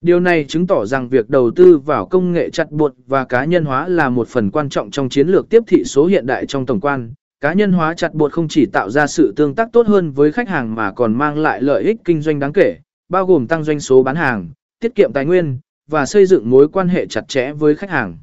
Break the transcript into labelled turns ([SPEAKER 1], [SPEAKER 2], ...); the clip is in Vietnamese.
[SPEAKER 1] Điều này chứng tỏ rằng việc đầu tư vào công nghệ chặt buộc và cá nhân hóa là một phần quan trọng trong chiến lược tiếp thị số hiện đại trong tổng quan. Cá nhân hóa chặt buộc không chỉ tạo ra sự tương tác tốt hơn với khách hàng mà còn mang lại lợi ích kinh doanh đáng kể, bao gồm tăng doanh số bán hàng, tiết kiệm tài nguyên và xây dựng mối quan hệ chặt chẽ với khách hàng.